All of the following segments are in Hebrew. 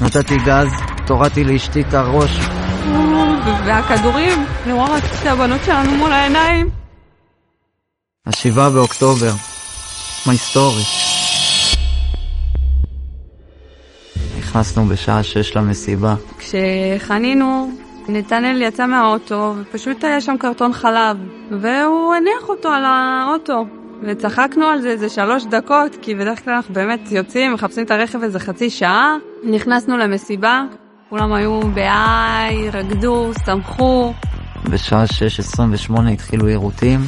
נתתי גז, תורדתי לאשתי את הראש, והכדורים, אני רואה רק את הבנות שלנו מול העיניים. השבעה באוקטובר. מההיסטורי. נכנסנו בשעה שש למסיבה. כשחנינו, נתנאל יצא מהאוטו, ופשוט היה שם קרטון חלב, והוא הניח אותו על האוטו. וצחקנו על זה איזה שלוש דקות, כי בדרך כלל אנחנו באמת יוצאים, מחפשים את הרכב איזה חצי שעה. נכנסנו למסיבה, כולם היו בהיי, רקדו, שמחו. בשעה 6.28 התחילו עירותים.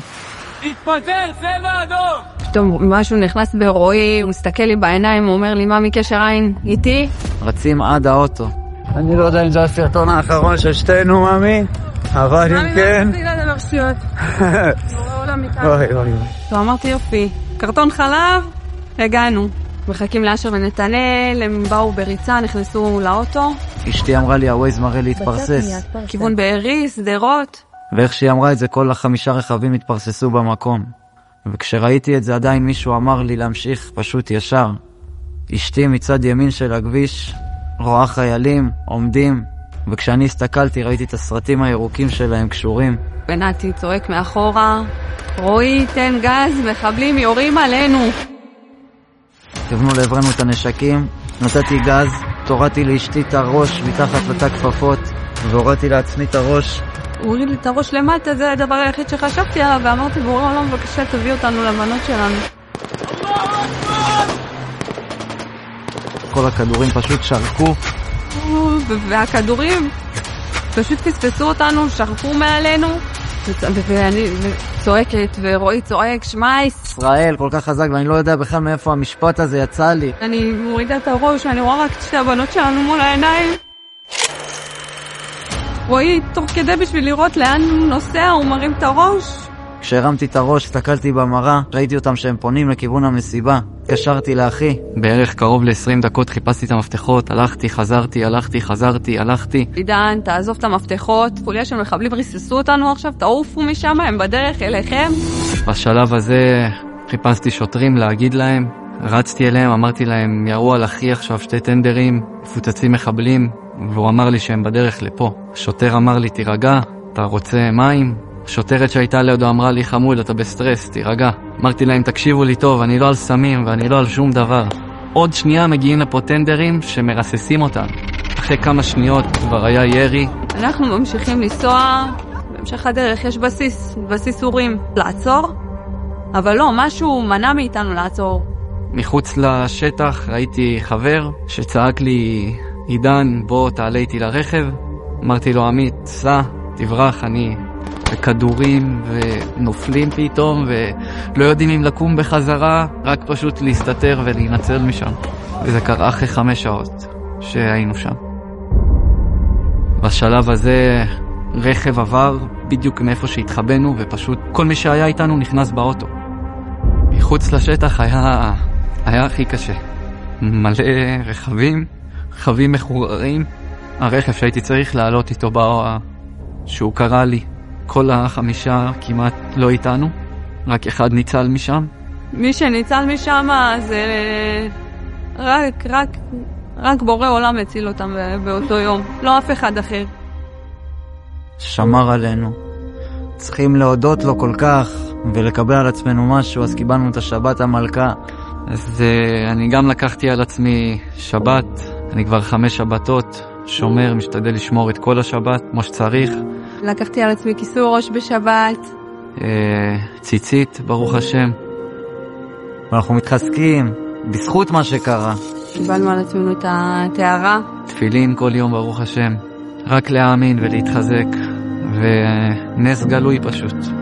התפטר, צבע אדום! פתאום משהו נכנס ברועי, הוא מסתכל לי בעיניים, הוא אומר לי, מה מקשר עין? איתי? רצים עד האוטו. אני לא יודע אם זה הסרטון האחרון של שתינו, ממי, אבל אם כן... אוי אוי אוי. טוב, אמרתי יופי, קרטון חלב, הגענו. מחכים לאשר ונתנאל, הם באו בריצה, נכנסו לאוטו, אשתי אמרה לי, הווייז מראה להתפרסס. כיוון בארי, שדרות. ואיך שהיא אמרה את זה, כל החמישה רכבים התפרססו במקום. וכשראיתי את זה עדיין מישהו אמר לי להמשיך פשוט ישר. אשתי מצד ימין של הכביש רואה חיילים עומדים, וכשאני הסתכלתי ראיתי את הסרטים הירוקים שלהם קשורים. ונתי צועק מאחורה, רועי, תן גז, מחבלים יורים עלינו. כיוונו לעברנו את הנשקים, נתתי גז, תורדתי לאשתי את הראש מתחת לתא כפפות, והורדתי לעצמי את הראש. הוא הוריד לי את הראש למטה, זה הדבר היחיד שחשבתי עליו, ואמרתי, בורא עולם, בבקשה תביא אותנו לבנות שלנו. כל הכדורים פשוט שרקו, והכדורים פשוט פספסו אותנו, שרפו מעלינו, ואני צועקת, ורועי צועק, שמייס. ישראל כל כך חזק, ואני לא יודע בכלל מאיפה המשפט הזה יצא לי. אני מורידה את הראש, ואני רואה רק את שתי הבנות שלנו מול העיניים. רועי, תוך כדי בשביל לראות לאן הוא נוסע, הוא מרים את הראש. כשהרמתי את הראש, הסתכלתי במראה, ראיתי אותם שהם פונים לכיוון המסיבה. התקשרתי לאחי. בערך קרוב ל-20 דקות חיפשתי את המפתחות, הלכתי, חזרתי, הלכתי, חזרתי, הלכתי. עידן, תעזוב את המפתחות, חוליה של מחבלים ריססו אותנו עכשיו, תעופו משם, הם בדרך אליכם. בשלב הזה חיפשתי שוטרים להגיד להם, רצתי אליהם, אמרתי להם, ירו על אחי עכשיו שתי טנדרים, מפוצצים מחבלים, והוא אמר לי שהם בדרך לפה. שוטר אמר לי, תירגע, אתה רוצה מים? שוטרת שהייתה לידו אמרה לי, חמוד, אתה בסטרס, תירגע. אמרתי להם, תקשיבו לי טוב, אני לא על סמים ואני לא על שום דבר. עוד שנייה מגיעים לפה טנדרים שמרססים אותם. אחרי כמה שניות כבר היה ירי, אנחנו ממשיכים לנסוע, בהמשך הדרך יש בסיס, בסיס אורים. לעצור? אבל לא, משהו מנע מאיתנו לעצור. מחוץ לשטח ראיתי חבר שצעק לי, עידן, בוא תעלה איתי לרכב. אמרתי לו, עמית, סע, תברח, אני בכדורים ונופלים פתאום ולא יודעים אם לקום בחזרה, רק פשוט להסתתר ולהינצל משם. וזה קרה אחרי חמש שעות שהיינו שם. בשלב הזה רכב עבר בדיוק מאיפה שהתחבאנו ופשוט כל מי שהיה איתנו נכנס באוטו. מחוץ לשטח היה, היה הכי קשה. מלא רכבים, רכבים מחוררים. הרכב שהייתי צריך לעלות איתו בא... שהוא קרא לי. כל החמישה כמעט לא איתנו, רק אחד ניצל משם. מי שניצל משם זה רק, רק, רק בורא עולם הציל אותם באותו יום, לא אף אחד אחר. שמר עלינו. צריכים להודות לו כל כך ולקבל על עצמנו משהו, אז קיבלנו את השבת המלכה. אז uh, אני גם לקחתי על עצמי שבת, אני כבר חמש שבתות, שומר, משתדל לשמור את כל השבת כמו שצריך. לקחתי על עצמי כיסוי ראש בשבת. Uh, ציצית, ברוך השם. ואנחנו מתחזקים, בזכות מה שקרה. קיבלנו על עצמנו את הטהרה. תפילין כל יום, ברוך השם. רק להאמין ולהתחזק, ונס גלוי פשוט.